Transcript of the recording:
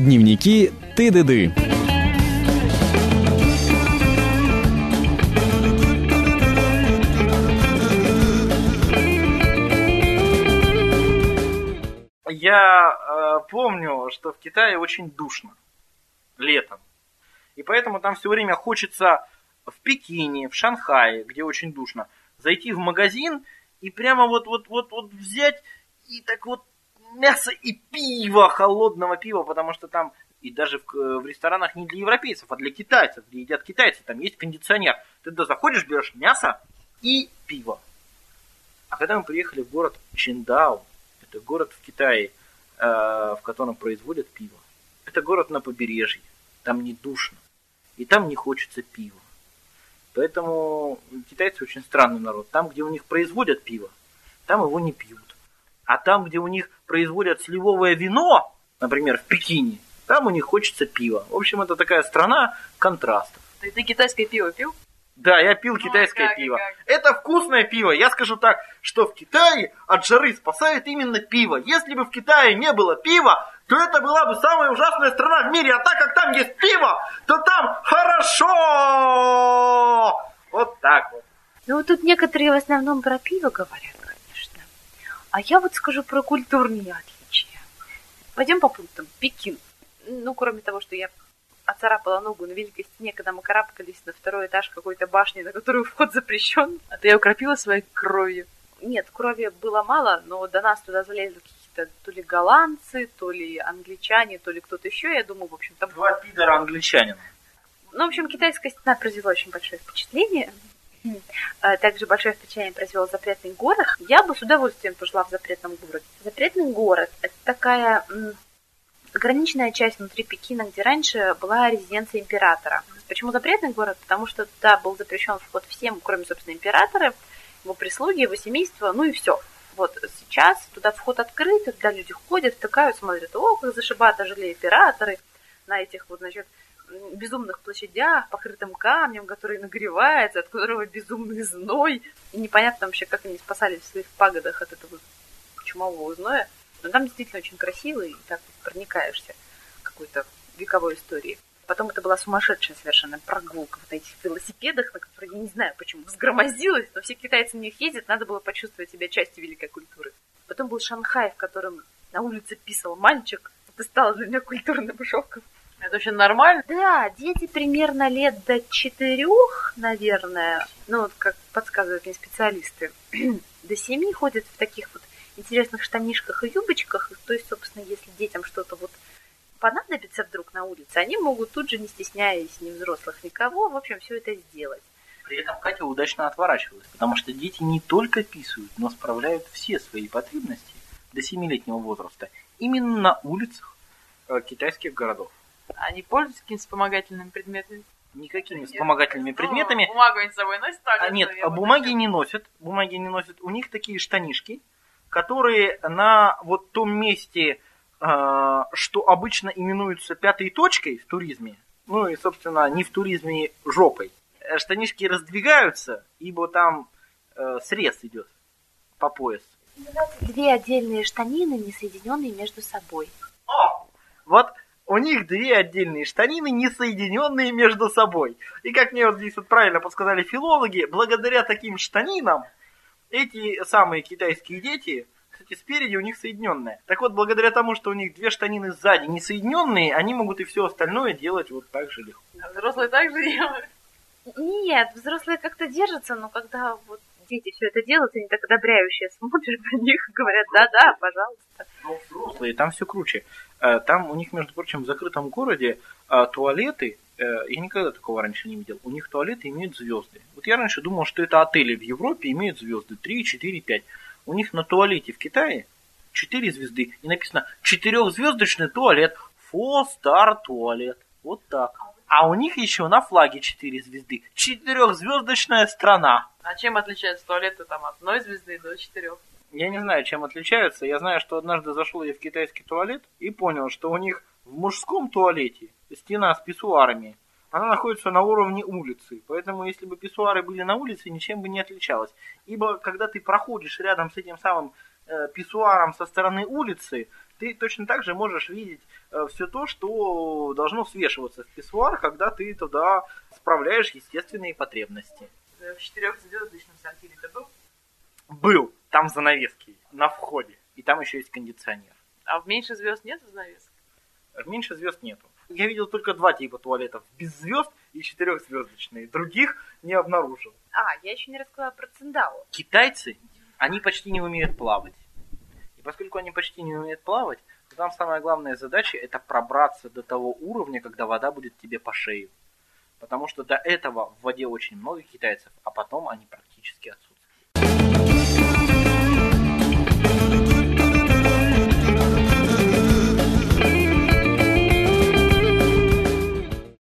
Дневники ТДД. Я э, помню, что в Китае очень душно летом. И поэтому там все время хочется в Пекине, в Шанхае, где очень душно, зайти в магазин и прямо вот, вот, вот, вот взять и так вот мясо и пиво, холодного пива, потому что там и даже в, в ресторанах не для европейцев, а для китайцев, где едят китайцы, там есть кондиционер. Ты туда заходишь, берешь мясо и пиво. А когда мы приехали в город Чиндао, это город в Китае, э, в котором производят пиво. Это город на побережье, там не душно, и там не хочется пива. Поэтому китайцы очень странный народ. Там, где у них производят пиво, там его не пьют. А там, где у них производят сливовое вино, например, в Пекине, там у них хочется пива. В общем, это такая страна контрастов. Ты, ты китайское пиво пил? Да, я пил китайское как, пиво. как? Это вкусное пиво. Я скажу так, что в Китае от жары спасает именно пиво. Если бы в Китае не было пива, то это была бы самая ужасная страна в мире. А так как там есть пиво, то там хорошо. Вот так вот. Ну, тут некоторые в основном про пиво говорят. А я вот скажу про культурные отличия. Пойдем по пунктам. Пекин. Ну, кроме того, что я оцарапала ногу на великой стене, когда мы карабкались на второй этаж какой-то башни, на которую вход запрещен. А ты ее укропила своей кровью? Нет, крови было мало, но до нас туда залезли какие-то то ли голландцы, то ли англичане, то ли кто-то еще. Я думаю, в общем, там... Два пидора англичанина. Ну, в общем, китайская стена произвела очень большое впечатление. А Также большое впечатление произвел запретный город. Я бы с удовольствием пожила в запретном городе. Запретный город – это такая м, граничная часть внутри Пекина, где раньше была резиденция императора. Почему запретный город? Потому что туда был запрещен вход всем, кроме, собственно, императора, его прислуги, его семейства, ну и все. Вот сейчас туда вход открыт, туда люди ходят, втыкают, смотрят, о, как зашибато жили императоры на этих вот, значит, безумных площадях, покрытым камнем, который нагревается, от которого безумный зной. И непонятно вообще, как они спасались в своих пагодах от этого чумового зноя. Но там действительно очень красиво, и так проникаешься какой-то вековой историей. Потом это была сумасшедшая совершенно прогулка вот на этих велосипедах, на которые я не знаю, почему взгромоздилась, но все китайцы на них ездят, надо было почувствовать себя частью великой культуры. Потом был Шанхай, в котором на улице писал мальчик. Это стало для меня культурным шоком. Это вообще нормально? Да, дети примерно лет до четырех, наверное, ну вот как подсказывают мне специалисты, до семи ходят в таких вот интересных штанишках и юбочках. То есть, собственно, если детям что-то вот понадобится вдруг на улице, они могут тут же, не стесняясь ни взрослых, никого, в общем, все это сделать. При этом Катя удачно отворачивалась, потому что дети не только писают, но справляют все свои потребности до 7-летнего возраста именно на улицах э, китайских городов. Они пользуются какими-то вспомогательными предметами? Никакими вспомогательными предметами. Ну, бумагу они с собой носят, А, нет, а бумаги не носят. Бумаги не носят. У них такие штанишки, которые на вот том месте, э, что обычно именуются пятой точкой в туризме, ну и, собственно, не в туризме жопой, э, штанишки раздвигаются, ибо там э, срез идет по пояс. Две отдельные штанины, не соединенные между собой. О! Вот у них две отдельные штанины, не соединенные между собой. И как мне вот здесь вот правильно подсказали филологи, благодаря таким штанинам эти самые китайские дети, кстати, спереди у них соединенные. Так вот, благодаря тому, что у них две штанины сзади не соединенные, они могут и все остальное делать вот так же легко. А взрослые так же делают. Нет, взрослые как-то держатся, но когда вот дети все это делают, они так одобряюще смотрят на них и говорят, да-да, пожалуйста. Но взрослые, там все круче. Э, Там у них, между прочим, в закрытом городе э, туалеты, э, я никогда такого раньше не видел, у них туалеты имеют звезды. Вот я раньше думал, что это отели в Европе имеют звезды 3, 4, 5. У них на туалете в Китае 4 звезды и написано четырехзвездочный туалет, four star туалет. Вот так. А у них еще на флаге 4 звезды. Четырехзвездочная страна. А чем отличаются туалеты там от одной звезды до четырех? Я не знаю, чем отличаются. Я знаю, что однажды зашел я в китайский туалет и понял, что у них в мужском туалете стена с писсуарами, она находится на уровне улицы. Поэтому, если бы писсуары были на улице, ничем бы не отличалось. Ибо, когда ты проходишь рядом с этим самым э, писсуаром со стороны улицы, ты точно так же можешь видеть э, все то, что должно свешиваться в писсуар, когда ты туда справляешь естественные потребности. Э, В четырехзвездочном сортире ты был? Был, там занавески на входе. И там еще есть кондиционер. А в меньше звезд нет занавесок? Меньше звезд нету. Я видел только два типа туалетов. Без звезд и четырехзвездочные. Других не обнаружил. А, я еще не рассказала про Циндао. Китайцы, они почти не умеют плавать. И поскольку они почти не умеют плавать, то там самая главная задача это пробраться до того уровня, когда вода будет тебе по шею. Потому что до этого в воде очень много китайцев, а потом они практически отсутствуют.